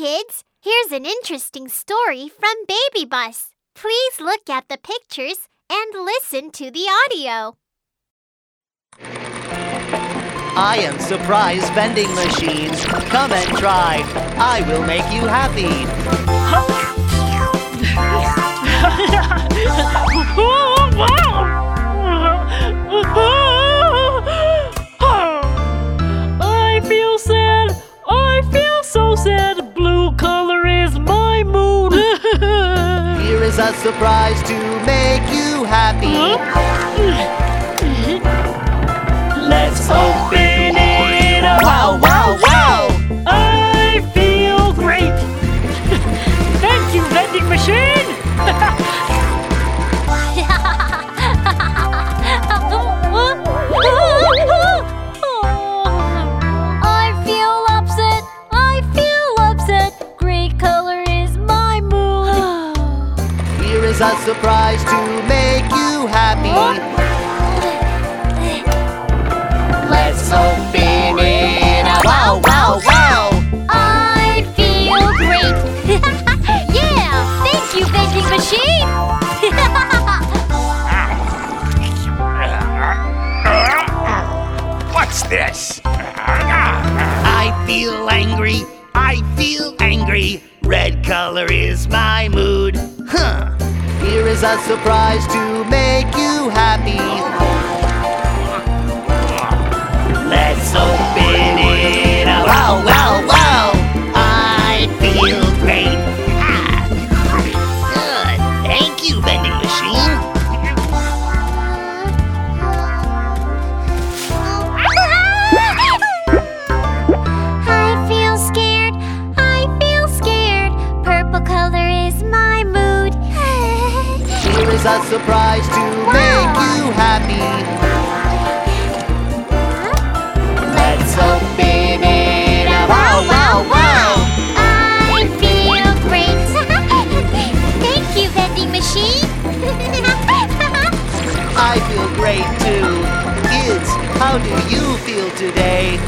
kids! Here's an interesting story from BabyBus. Please look at the pictures and listen to the audio. I am surprise vending machine. Come and try. I will make you happy. Is a surprise to make you happy. Uh-huh. Here is a surprise to make you happy. Let's open it up. Wow, wow, wow! I feel great. yeah, thank you, vending machine. What's this? I feel angry. I feel angry. Red color is my mood. Huh. A surprise to make you happy. Here is a surprise to make you happy. Let's open it up. Wow, wow, wow! I feel great. Thank you, vending machine. I feel great too. Kids, how do you feel today?